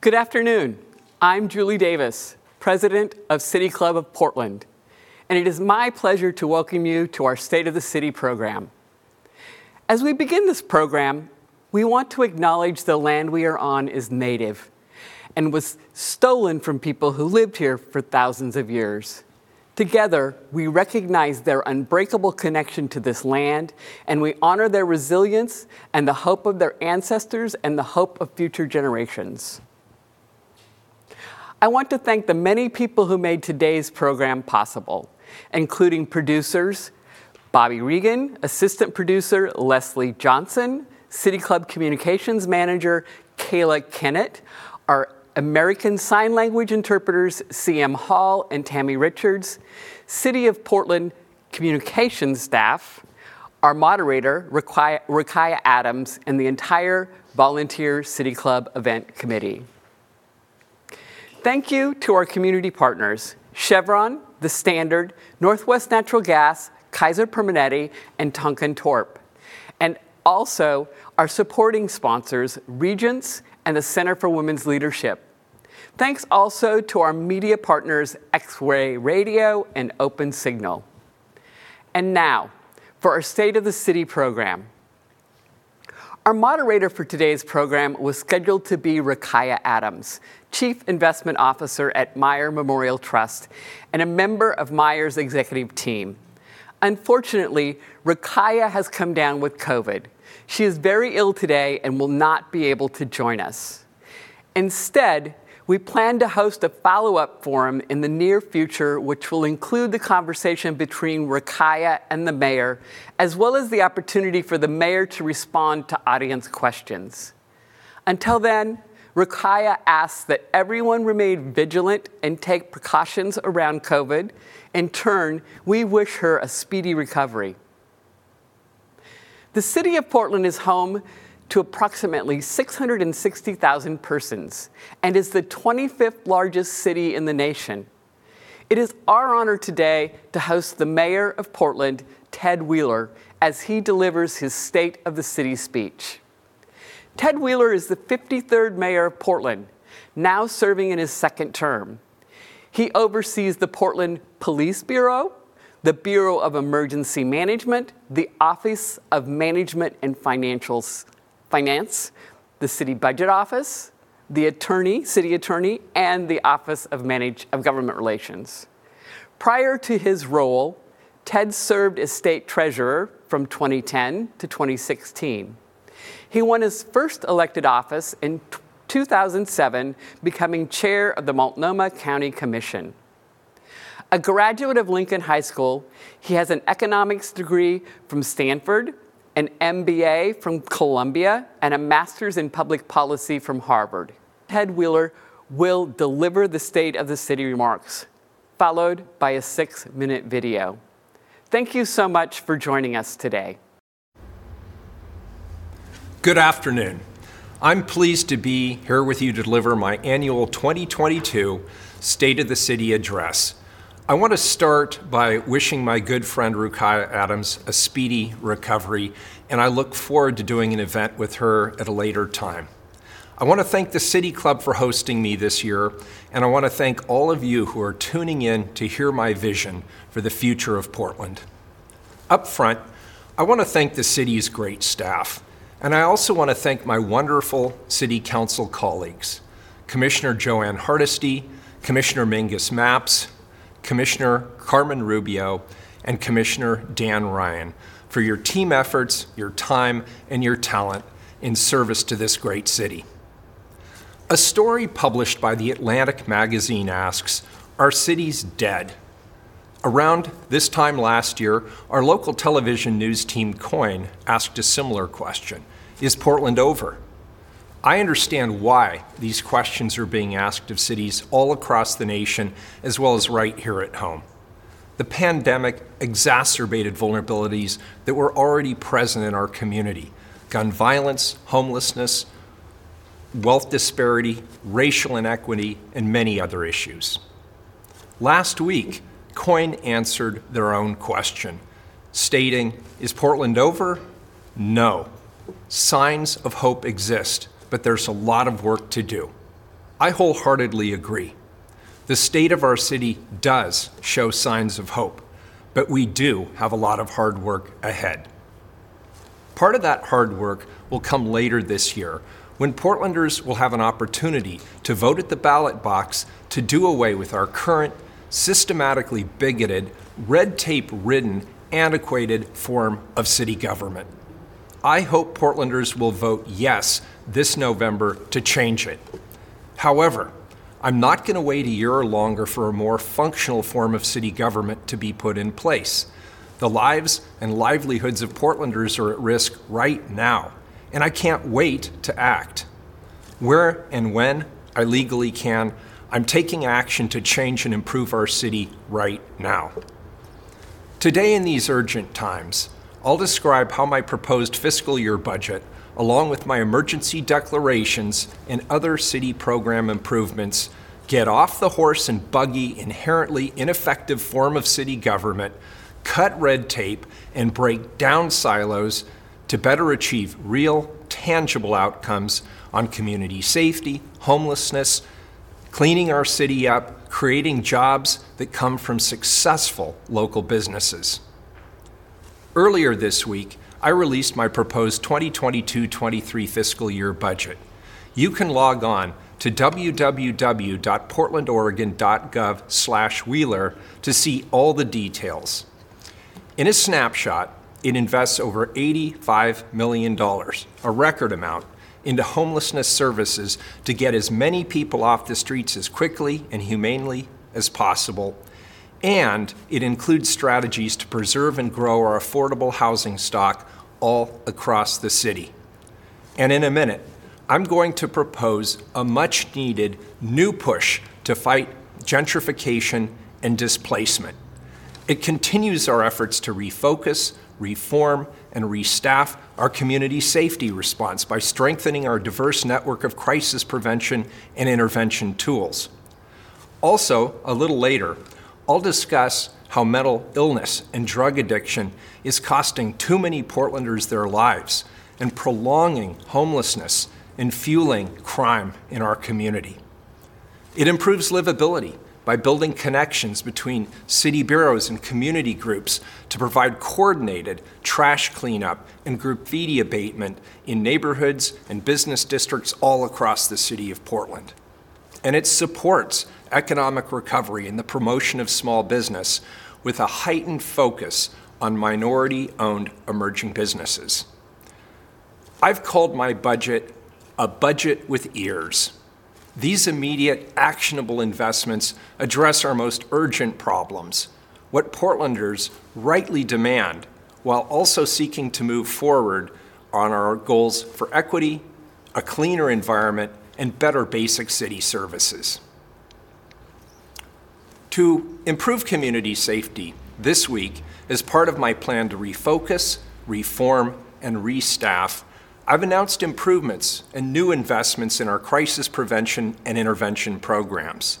Good afternoon. I'm Julie Davis, President of City Club of Portland, and it is my pleasure to welcome you to our State of the City program. As we begin this program, we want to acknowledge the land we are on is native and was stolen from people who lived here for thousands of years. Together, we recognize their unbreakable connection to this land, and we honor their resilience and the hope of their ancestors and the hope of future generations. I want to thank the many people who made today's program possible, including producers Bobby Regan, assistant producer Leslie Johnson, City Club Communications Manager Kayla Kennett, our American Sign Language interpreters CM Hall and Tammy Richards, City of Portland communications staff, our moderator, Rukaiyah Adams, and the entire Volunteer City Club event committee. Thank you to our community partners, Chevron, The Standard, Northwest Natural Gas, Kaiser Permanente, and Tonkon Torp. And also our supporting sponsors, Regence and the Center for Women's Leadership. Thanks also to our media partners, X-Ray Radio and Open Signal. And now, for our State of the City program. Our moderator for today's program was scheduled to be Rukaiyah Adams, Chief Investment Officer at Meyer Memorial Trust and a member of Meyer's executive team. Unfortunately, Rukaiyah has come down with COVID. She is very ill today and will not be able to join us. Instead, we plan to host a follow up forum in the near future, which will include the conversation between Rukaiyah and the mayor, as well as the opportunity for the mayor to respond to audience questions. Until then, Rukaiyah asks that everyone remain vigilant and take precautions around COVID. In turn, we wish her a speedy recovery. The city of Portland is home to approximately 660,000 persons and is the 25th largest city in the nation. It is our honor today to host the mayor of Portland, Ted Wheeler, as he delivers his State of the City speech. Ted Wheeler is the 53rd mayor of Portland, now serving in his second term. He oversees the Portland Police Bureau, the Bureau of Emergency Management, the Office of Management and Financials Finance, the City Budget Office, the Attorney, City Attorney, and the Office of, Manage, of Government Relations. Prior to his role, Ted served as state treasurer from 2010 to 2016. He won his first elected office in 2007, becoming chair of the Multnomah County Commission. A graduate of Lincoln High School, he has an economics degree from Stanford an MBA from Columbia, and a master's in public policy from Harvard. Ted Wheeler will deliver the State of the City remarks, followed by a six minute video. Thank you so much for joining us today. Good afternoon. I'm pleased to be here with you to deliver my annual 2022 State of the City address. I want to start by wishing my good friend Rukaiyah Adams a speedy recovery, and I look forward to doing an event with her at a later time. I want to thank the City Club for hosting me this year, and I want to thank all of you who are tuning in to hear my vision for the future of Portland. Up front, I want to thank the city's great staff, and I also want to thank my wonderful City Council colleagues Commissioner Jo Ann Hardesty, Commissioner Mingus Mapps, Commissioner Carmen Rubio, and Commissioner Dan Ryan for your team efforts, your time, and your talent in service to this great city. A story published by the Atlantic magazine asks Are cities dead. Around this time last year, our local television news team KOIN asked a similar question Is Portland over? I understand why these questions are being asked of cities all across the nation, as well as right here at home. The pandemic exacerbated vulnerabilities that were already present in our community gun violence, homelessness, wealth disparity, racial inequity, and many other issues. Last week, KOIN answered their own question, stating, Is Portland over? No. Signs of hope exist but there's a lot of work to do. I wholeheartedly agree. The state of our city does show signs of hope, but we do have a lot of hard work ahead. Part of that hard work will come later this year when Portlanders will have an opportunity to vote at the ballot box to do away with our current, systematically bigoted, red tape ridden, antiquated form of city government. I hope Portlanders will vote yes this November to change it. However, I'm not going to wait a year or longer for a more functional form of city government to be put in place. The lives and livelihoods of Portlanders are at risk right now, and I can't wait to act. Where and when I legally can, I'm taking action to change and improve our city right now. Today, in these urgent times, I'll describe how my proposed fiscal year budget, along with my emergency declarations and other city program improvements, get off the horse and buggy, inherently ineffective form of city government cut red tape, and break down silos to better achieve real, tangible outcomes on community safety, homelessness, cleaning our city up, creating jobs that come from successful local businesses. Earlier this week, I released my proposed 2022 23 fiscal year budget. You can log on to www.portlandoregon.gov/wheeler to see all the details. In a snapshot, it invests over $85 million, a record amount, into homelessness services to get as many people off the streets as quickly and humanely as possible. And it includes strategies to preserve and grow our affordable housing stock all across the city. And in a minute, I'm going to propose a much needed new push to fight gentrification and displacement. It continues our efforts to refocus, reform, and restaff our community safety response by strengthening our diverse network of crisis prevention and intervention tools. Also, a little later, I'll discuss how mental illness and drug addiction is costing too many Portlanders their lives and prolonging homelessness and fueling crime in our community. It improves livability by building connections between city bureaus and community groups to provide coordinated trash cleanup and graffiti abatement in neighborhoods and business districts all across the city of Portland. And it supports economic recovery and the promotion of small business with a heightened focus on minority owned emerging businesses. I've called my budget a budget with ears. These immediate, actionable investments address our most urgent problems, what Portlanders rightly demand, while also seeking to move forward on our goals for equity, a cleaner environment, and better basic city services. To improve community safety this week, as part of my plan to refocus, reform, and restaff. I've announced improvements and new investments in our crisis prevention and intervention programs.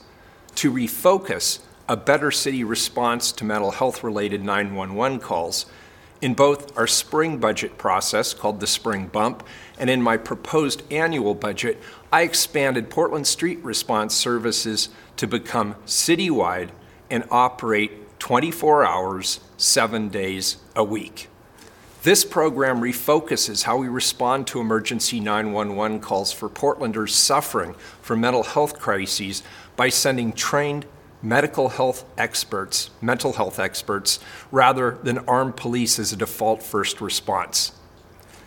To refocus a better city response to mental health related 911 calls in both our spring budget process called the Spring Bump and in my proposed annual budget, I expanded Portland Street Response Services to become citywide and operate 24 hours, seven days a week. This program refocuses how we respond to emergency 911 calls for Portlanders suffering from mental health crises by sending trained medical health experts, mental health experts, rather than armed police as a default first response.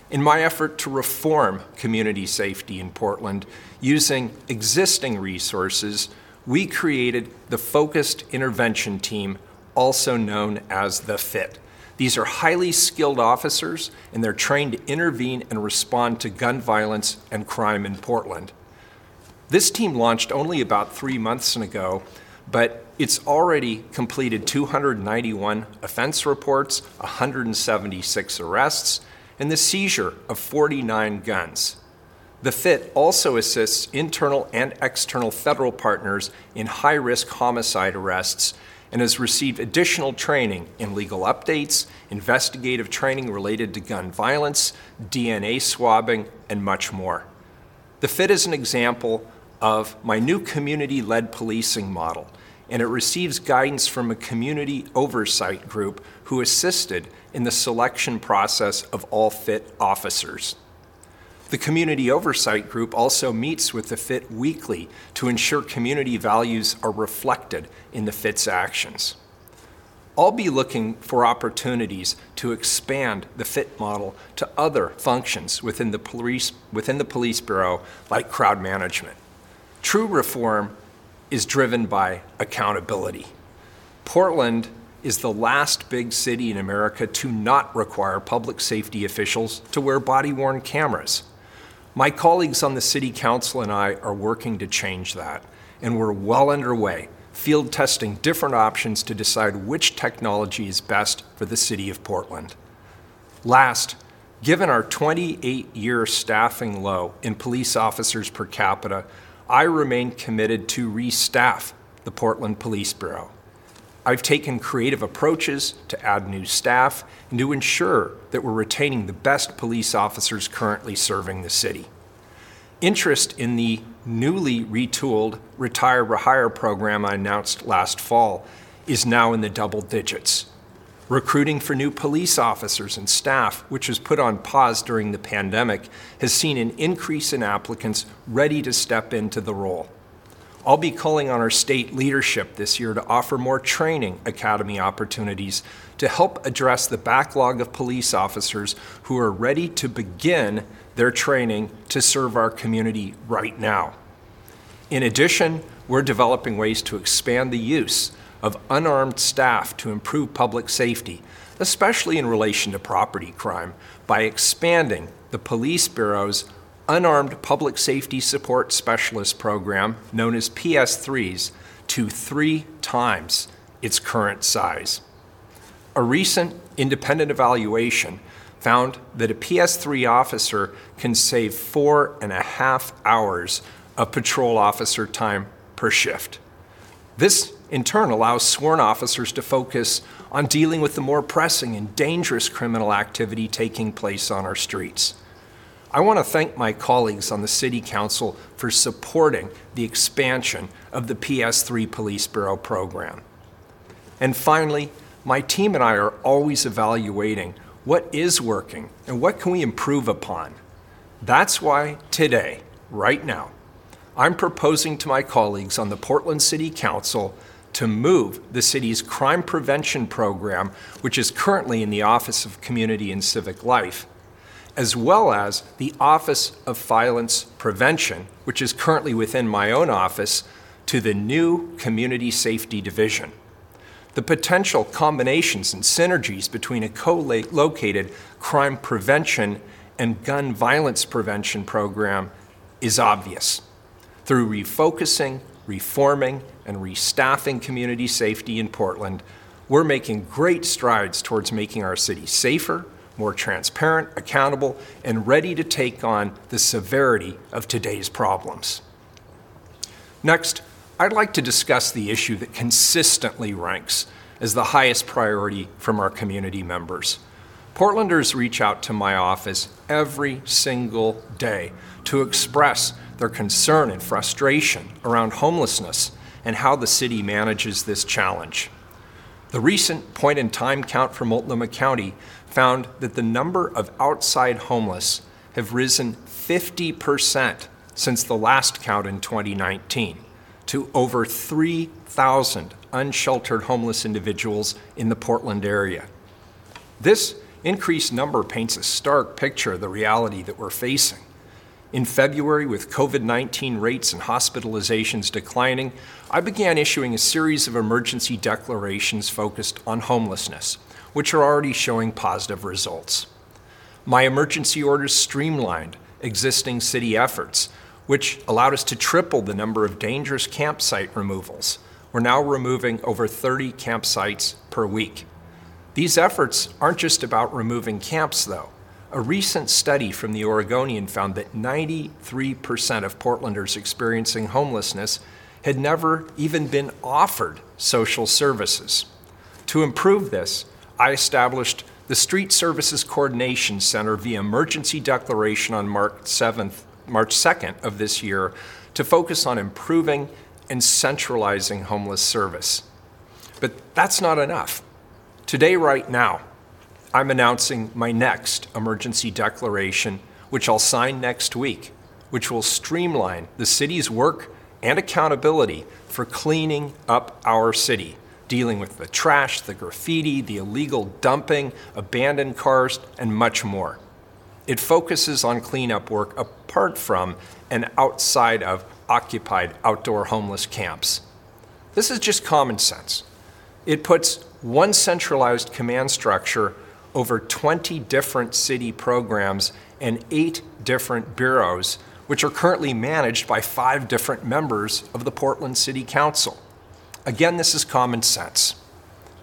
In my effort to reform community safety in Portland using existing resources, we created the Focused Intervention Team, also known as the FIT. These are highly skilled officers, and they're trained to intervene and respond to gun violence and crime in Portland. This team launched only about three months ago, but it's already completed 291 offense reports, 176 arrests, and the seizure of 49 guns. The FIT also assists internal and external federal partners in high risk homicide arrests and has received additional training in legal updates, investigative training related to gun violence, DNA swabbing, and much more. The FIT is an example of my new community led policing model, and it receives guidance from a community oversight group who assisted in the selection process of all FIT officers. The Community Oversight Group also meets with the FIT weekly to ensure community values are reflected in the FIT's actions. I'll be looking for opportunities to expand the FIT model to other functions within the police, within the police bureau, like crowd management. True reform is driven by accountability. Portland is the last big city in America to not require public safety officials to wear body worn cameras. My colleagues on the City Council and I are working to change that, and we're well underway, field testing different options to decide which technology is best for the City of Portland. Last, given our 28 year staffing low in police officers per capita, I remain committed to restaff the Portland Police Bureau. I've taken creative approaches to add new staff and to ensure that we're retaining the best police officers currently serving the city. Interest in the newly retooled Retire Rehire program I announced last fall is now in the double digits. Recruiting for new police officers and staff, which was put on pause during the pandemic, has seen an increase in applicants ready to step into the role. I'll be calling on our state leadership this year to offer more training academy opportunities to help address the backlog of police officers who are ready to begin their training to serve our community right now. In addition, we're developing ways to expand the use of unarmed staff to improve public safety, especially in relation to property crime, by expanding the Police Bureau's Unarmed Public Safety Support Specialist Program, known as PS3s, to three times its current size. A recent independent evaluation found that a PS3 officer can save four and a half hours of patrol officer time per shift. This, in turn, allows sworn officers to focus on dealing with the more pressing and dangerous criminal activity taking place on our streets. I want to thank my colleagues on the City Council for supporting the expansion of the PS3 Police Bureau program. And finally, my team and I are always evaluating what is working and what can we improve upon. That's why today, right now, I'm proposing to my colleagues on the Portland City Council to move the city's crime prevention program, which is currently in the Office of Community and Civic Life, as well as the Office of Violence Prevention, which is currently within my own office, to the new Community Safety Division. The potential combinations and synergies between a co located crime prevention and gun violence prevention program is obvious. Through refocusing, reforming, and restaffing community safety in Portland, we're making great strides towards making our city safer, more transparent, accountable, and ready to take on the severity of today's problems. Next, I'd like to discuss the issue that consistently ranks as the highest priority from our community members. Portlanders reach out to my office every single day to express their concern and frustration around homelessness and how the city manages this challenge. The recent point in time count for Multnomah County found that the number of outside homeless have risen 50% since the last count in 2019 to over 3,000 unsheltered homeless individuals in the Portland area. This increased number paints a stark picture of the reality that we're facing. In February, with COVID 19 rates and hospitalizations declining, I began issuing a series of emergency declarations focused on homelessness, which are already showing positive results. My emergency orders streamlined existing city efforts, which allowed us to triple the number of dangerous campsite removals. We're now removing over 30 campsites per week. These efforts aren't just about removing camps, though. A recent study from the Oregonian found that 93% of Portlanders experiencing homelessness had never even been offered social services. To improve this, I established the Street Services Coordination Center via emergency declaration on March 7th, March 2nd of this year to focus on improving and centralizing homeless service. But that's not enough. Today, right now, I'm announcing my next emergency declaration, which I'll sign next week, which will streamline the city's work and accountability for cleaning up our city, dealing with the trash, the graffiti, the illegal dumping, abandoned cars, and much more. It focuses on cleanup work apart from and outside of occupied outdoor homeless camps. This is just common sense. It puts one centralized command structure over 20 different city programs and eight different bureaus, which are currently managed by five different members of the Portland City Council. Again, this is common sense.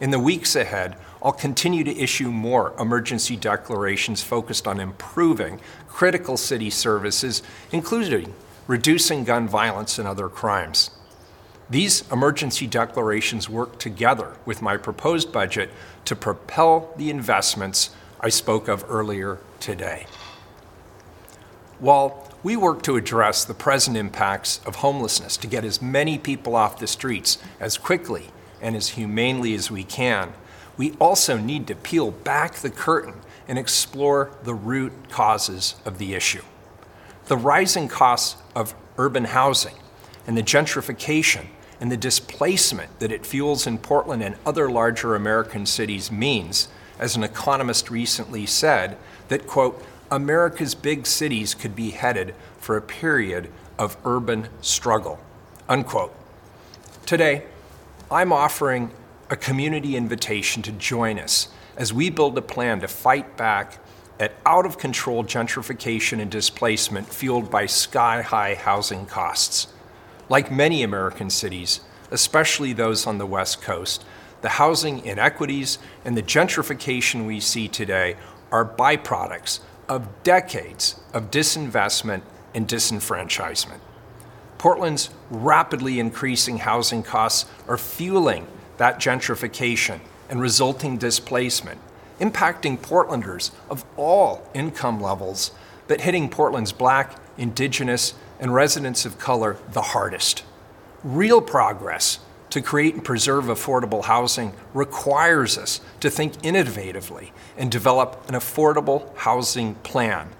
In the weeks ahead, I'll continue to issue more emergency declarations focused on improving critical city services, including reducing gun violence and other crimes. These emergency declarations work together with my proposed budget to propel the investments I spoke of earlier today. While we work to address the present impacts of homelessness to get as many people off the streets as quickly and as humanely as we can, we also need to peel back the curtain and explore the root causes of the issue. The rising costs of urban housing and the gentrification and the displacement that it fuels in Portland and other larger American cities means, as an economist recently said, that, quote, America's big cities could be headed for a period of urban struggle, unquote. Today, I'm offering a community invitation to join us as we build a plan to fight back at out of control gentrification and displacement fueled by sky high housing costs. Like many American cities, especially those on the West Coast, the housing inequities and the gentrification we see today are byproducts of decades of disinvestment and disenfranchisement. Portland's rapidly increasing housing costs are fueling that gentrification and resulting displacement, impacting Portlanders of all income levels, but hitting Portland's black, indigenous, and residents of color the hardest. Real progress to create and preserve affordable housing requires us to think innovatively and develop an affordable housing plan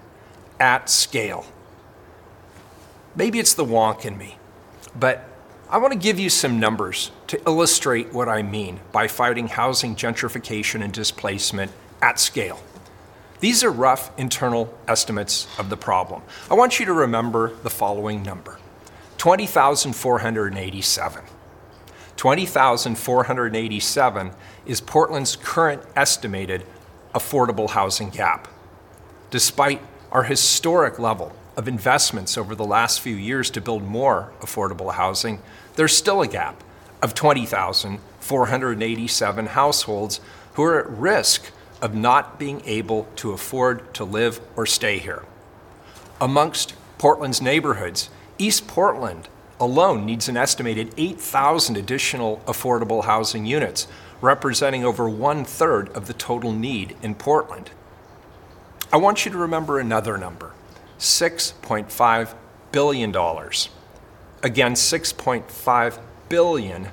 at scale. Maybe it's the wonk in me, but I want to give you some numbers to illustrate what I mean by fighting housing gentrification and displacement at scale. These are rough internal estimates of the problem. I want you to remember the following number 20,487. 20,487 is Portland's current estimated affordable housing gap. Despite our historic level of investments over the last few years to build more affordable housing, there's still a gap of 20,487 households who are at risk of not being able to afford to live or stay here. Amongst Portland's neighborhoods, East Portland alone needs an estimated 8,000 additional affordable housing units, representing over one third of the total need in Portland. I want you to remember another number $6.5 billion. Again, $6.5 billion.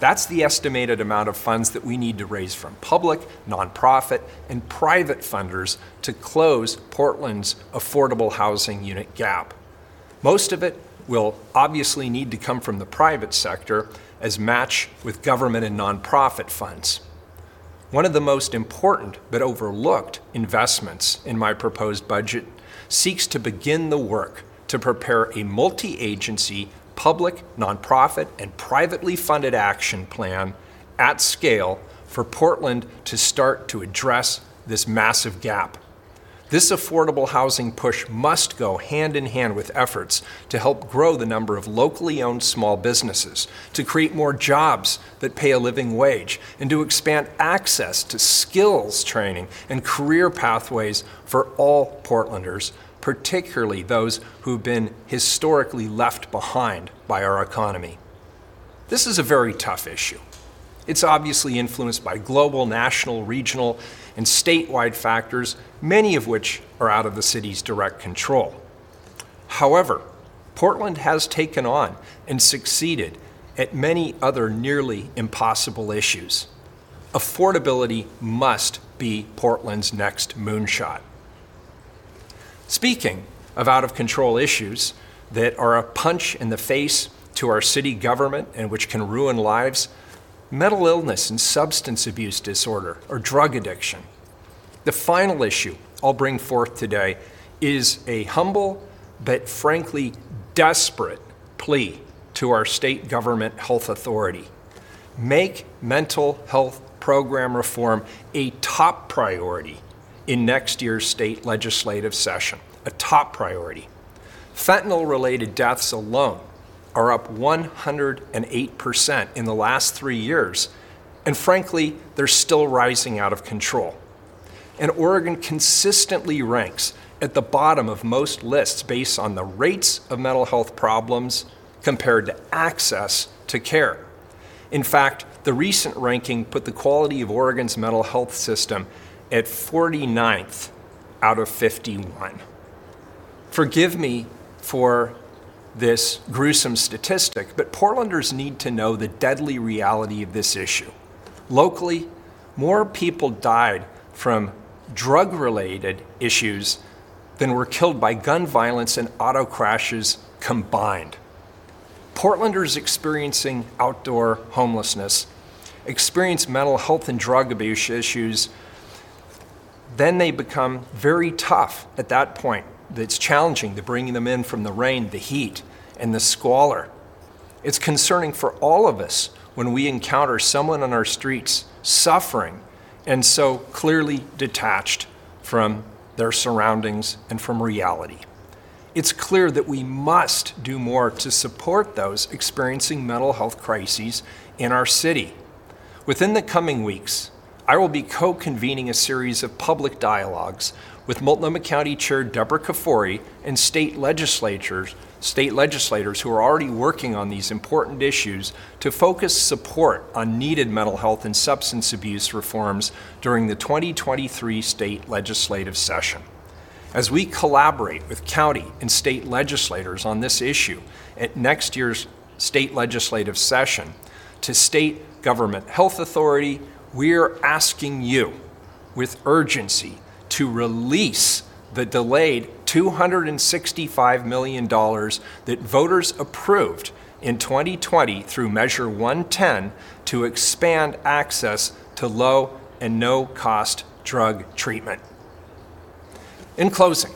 That's the estimated amount of funds that we need to raise from public, nonprofit, and private funders to close Portland's affordable housing unit gap. Most of it will obviously need to come from the private sector as match with government and nonprofit funds. One of the most important but overlooked investments in my proposed budget seeks to begin the work to prepare a multi agency public, nonprofit, and privately funded action plan at scale for Portland to start to address this massive gap. This affordable housing push must go hand in hand with efforts to help grow the number of locally owned small businesses, to create more jobs that pay a living wage, and to expand access to skills training and career pathways for all Portlanders particularly those who've been historically left behind by our economy. This is a very tough issue. It's obviously influenced by global, national, regional, and statewide factors, many of which are out of the city's direct control. However, Portland has taken on and succeeded at many other nearly impossible issues. Affordability must be Portland's next moonshot. Speaking of out of control issues that are a punch in the face to our city government and which can ruin lives, mental illness and substance abuse disorder or drug addiction. The final issue I'll bring forth today is a humble but frankly desperate plea to our state government health authority. Make mental health program reform a top priority in next year's state legislative session. A top priority. Fentanyl related deaths alone are up 108% in the last three years, and frankly, they're still rising out of control. And Oregon consistently ranks at the bottom of most lists based on the rates of mental health problems compared to access to care. In fact, the recent ranking put the quality of Oregon's mental health system at 49th out of 51. Forgive me for this gruesome statistic, but Portlanders need to know the deadly reality of this issue. Locally, more people died from drug related issues than were killed by gun violence and auto crashes combined. Portlanders experiencing outdoor homelessness experience mental health and drug abuse issues, then they become very tough at that point. It's challenging to bring them in from the rain, the heat, and the squalor. It's concerning for all of us when we encounter someone on our streets suffering and so clearly detached from their surroundings and from reality it's clear that we must do more to support those experiencing mental health crises in our city. Within the coming weeks, I will be co convening a series of public dialogues with Multnomah County Chair Deborah Kafoury and state legislators, state legislators who are already working on these important issues to focus support on needed mental health and substance abuse reforms during the 2023 state legislative session. As we collaborate with county and state legislators on this issue at next year's state legislative session, to state government health authority, we're asking you with urgency to release the delayed $265 million that voters approved in 2020 through Measure 110 to expand access to low and no cost drug treatment. In closing,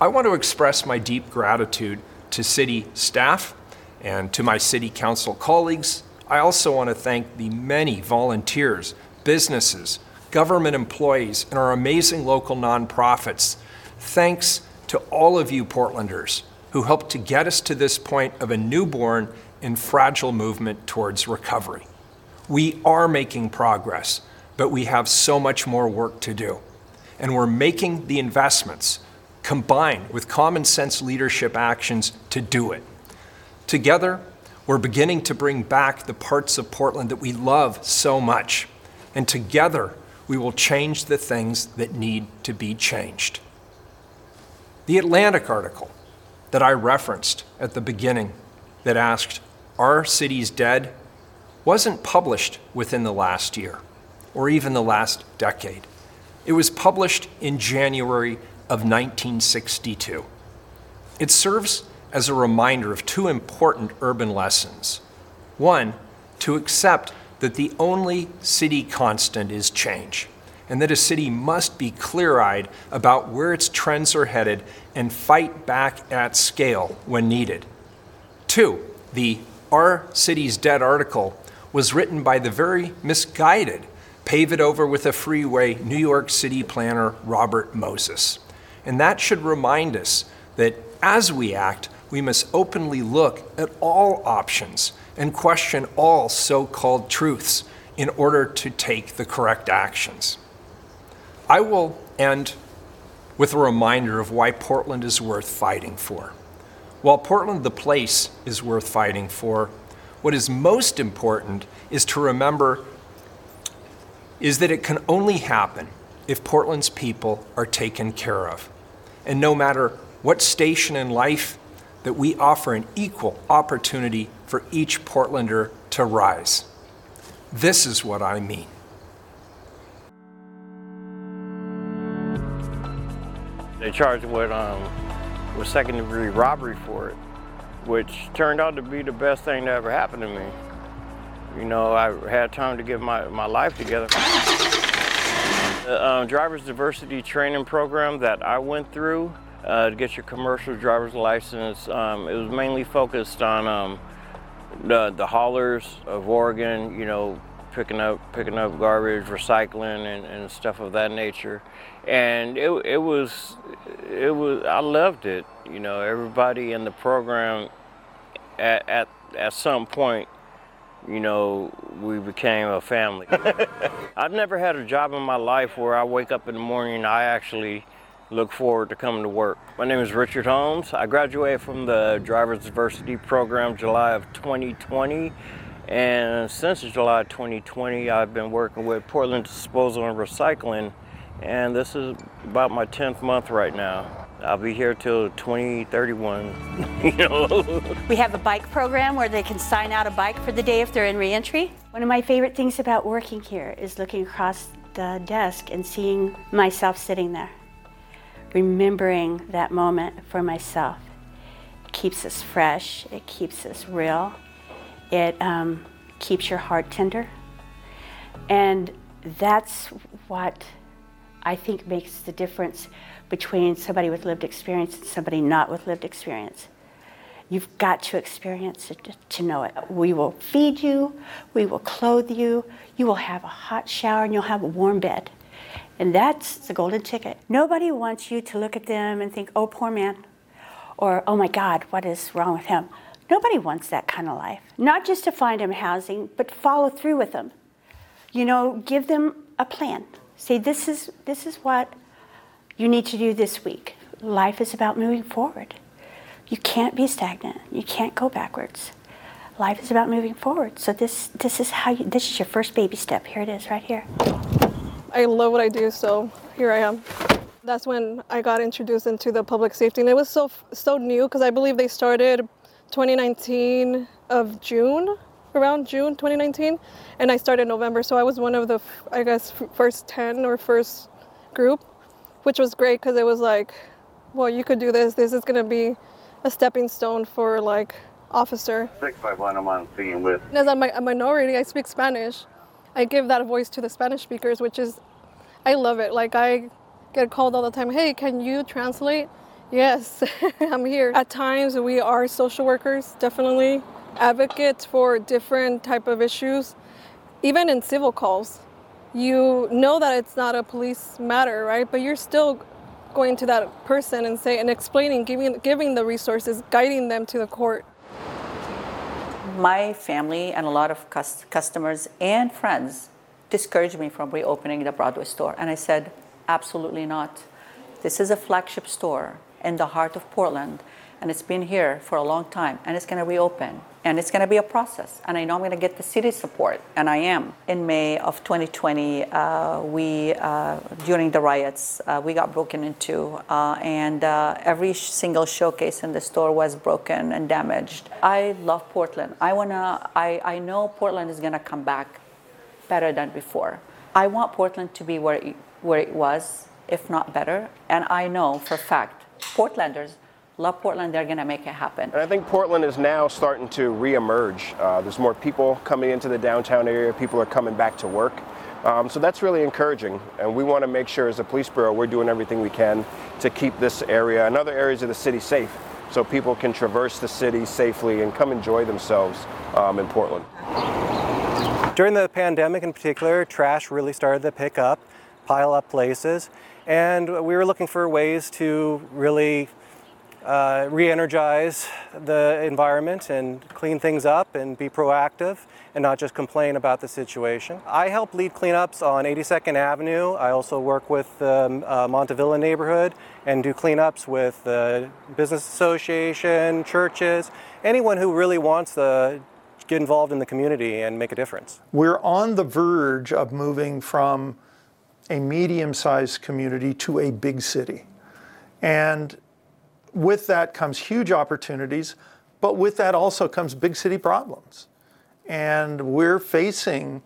I want to express my deep gratitude to city staff and to my city council colleagues. I also want to thank the many volunteers, businesses, government employees, and our amazing local nonprofits. Thanks to all of you Portlanders who helped to get us to this point of a newborn and fragile movement towards recovery. We are making progress, but we have so much more work to do and we're making the investments combined with common sense leadership actions to do it. Together, we're beginning to bring back the parts of Portland that we love so much. And together, we will change the things that need to be changed. The Atlantic article that I referenced at the beginning that asked, Are cities dead? wasn't published within the last year or even the last decade. It was published in January of 1962. It serves as a reminder of two important urban lessons. One, to accept that the only city constant is change, and that a city must be clear eyed about where its trends are headed and fight back at scale when needed. Two, the Are Cities Dead article was written by the very misguided pave it over with a freeway, New York City planner Robert Moses. And that should remind us that as we act, we must openly look at all options and question all so called truths in order to take the correct actions. I will end with a reminder of why Portland is worth fighting for. While Portland, the place, is worth fighting for, what is most important is to remember is that it can only happen if Portland's people are taken care of. And no matter what station in life that we offer an equal opportunity for each Portlander to rise. This is what I mean. They charged with um, with second degree robbery for it, which turned out to be the best thing that ever happened to me. You know, I had time to get my, my life together. The uh, driver's diversity training program that I went through uh, to get your commercial driver's license, um, it was mainly focused on um, the, the haulers of Oregon, you know, picking up picking up garbage, recycling, and, and stuff of that nature. And it, it was it was I loved it. You know, everybody in the program at at, at some point, you know, we became a family. I've never had a job in my life where I wake up in the morning and I actually look forward to coming to work. My name is Richard Holmes. I graduated from the Driver's Diversity Program July of 2020 and since July 2020, I've been working with Portland Disposal and Recycling, and this is about my 10th month right now. I'll be here till 2031. you know. We have a bike program where they can sign out a bike for the day if they're in reentry. One of my favorite things about working here is looking across the desk and seeing myself sitting there, remembering that moment for myself. It keeps us fresh, it keeps us real. It um, keeps your heart tender. And that's what I think makes the difference between somebody with lived experience and somebody not with lived experience. You've got to experience it to know it. We will feed you, we will clothe you, you will have a hot shower, and you'll have a warm bed. And that's the golden ticket. Nobody wants you to look at them and think, oh, poor man, or oh my God, what is wrong with him? Nobody wants that kind of life. Not just to find them housing, but follow through with them. You know, give them a plan. Say, this is, this is what you need to do this week. Life is about moving forward. You can't be stagnant. You can't go backwards. Life is about moving forward. So this, this is how you, this is your first baby step. Here it is, right here. I love what I do, so here I am. That's when I got introduced into the public safety, and it was so so new because I believe they started 2019 of June, around June 2019, and I started November. So I was one of the, I guess, first 10 or first group, which was great because it was like, well, you could do this. This is going to be a stepping stone for like officer. 651, I'm on speaking with. As a, a minority, I speak Spanish. I give that voice to the Spanish speakers, which is, I love it. Like I get called all the time, hey, can you translate? Yes, I'm here. At times we are social workers, definitely advocates for different type of issues. Even in civil calls, you know that it's not a police matter, right? But you're still going to that person and say and explaining, giving giving the resources, guiding them to the court. My family and a lot of customers and friends discouraged me from reopening the Broadway store, and I said, absolutely not. This is a flagship store in the heart of Portland, and it's been here for a long time, and it's going to reopen. And it's going to be a process. And I know I'm going to get the city support, and I am. In May of 2020, uh, we, uh, during the riots, uh, we got broken into, uh, and uh, every single showcase in the store was broken and damaged. I love Portland. I wanna. I, I know Portland is going to come back better than before. I want Portland to be where it, where it was, if not better. And I know for a fact Portlanders love Portland. They're going to make it happen. And I think Portland is now starting to reemerge. Uh, there's more people coming into the downtown area. People are coming back to work. Um, so that's really encouraging. And we want to make sure as a police bureau we're doing everything we can to keep this area and other areas of the city safe so people can traverse the city safely and come enjoy themselves um, in Portland. During the pandemic in particular, trash really started to pick up, pile up places. And we were looking for ways to really uh, re-energize the environment and clean things up and be proactive and not just complain about the situation. I help lead cleanups on 82nd Avenue. I also work with the um, uh, Montavilla neighborhood and do cleanups with the business association, churches, anyone who really wants to get involved in the community and make a difference. We're on the verge of moving from a medium sized community to a big city. And with that comes huge opportunities, but with that also comes big city problems. And we're facing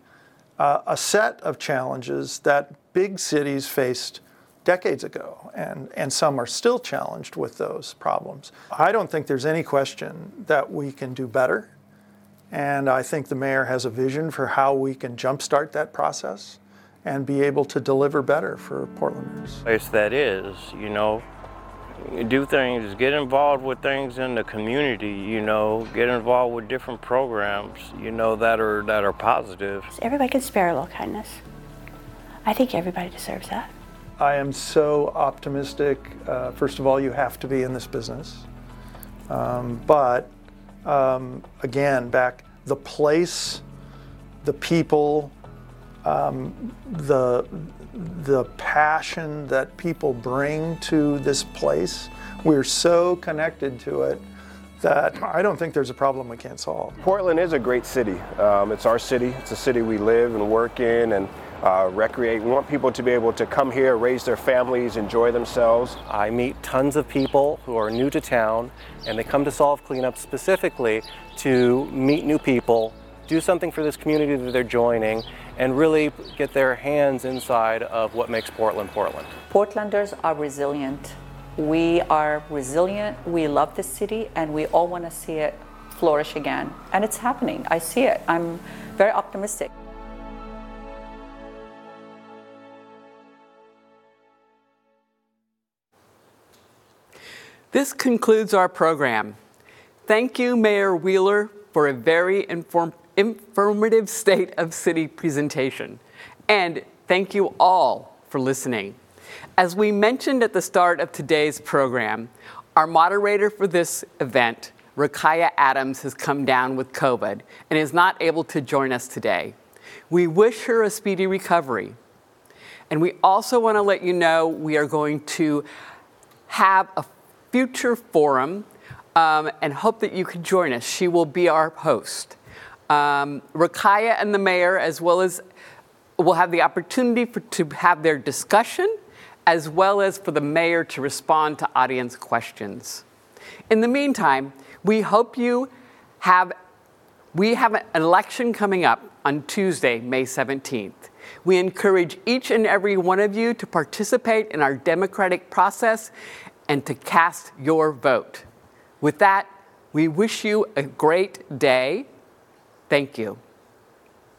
uh, a set of challenges that big cities faced decades ago, and, and some are still challenged with those problems. I don't think there's any question that we can do better, and I think the mayor has a vision for how we can jumpstart that process and be able to deliver better for Portlanders. Place that is, you know, do things, get involved with things in the community, you know, get involved with different programs, you know, that are that are positive. Everybody can spare a little kindness. I think everybody deserves that. I am so optimistic. Uh, first of all, you have to be in this business. Um, but um, again, back the place, the people, um, the the passion that people bring to this place. We're so connected to it that I don't think there's a problem we can't solve. Portland is a great city. Um, it's our city. It's a city we live and work in and uh, recreate. We want people to be able to come here, raise their families, enjoy themselves. I meet tons of people who are new to town and they come to Solve Cleanup specifically to meet new people, do something for this community that they're joining, and really get their hands inside of what makes Portland Portland. Portlanders are resilient. We are resilient, we love this city, and we all want to see it flourish again. And it's happening. I see it. I'm very optimistic. This concludes our program. Thank you, Mayor Wheeler, for a very inform- informative State of City presentation. And thank you all for listening. As we mentioned at the start of today's program, our moderator for this event, Rukaiyah Adams, has come down with COVID and is not able to join us today. We wish her a speedy recovery. And we also want to let you know we are going to have a future forum um, and hope that you can join us. She will be our host. Um, Rukaiyah and the mayor, as well as, will have the opportunity for, to have their discussion, as well as for the mayor to respond to audience questions. In the meantime, we hope you have, we have an election coming up on Tuesday, May 17th. We encourage each and every one of you to participate in our democratic process and to cast your vote. With that, we wish you a great day. Thank you.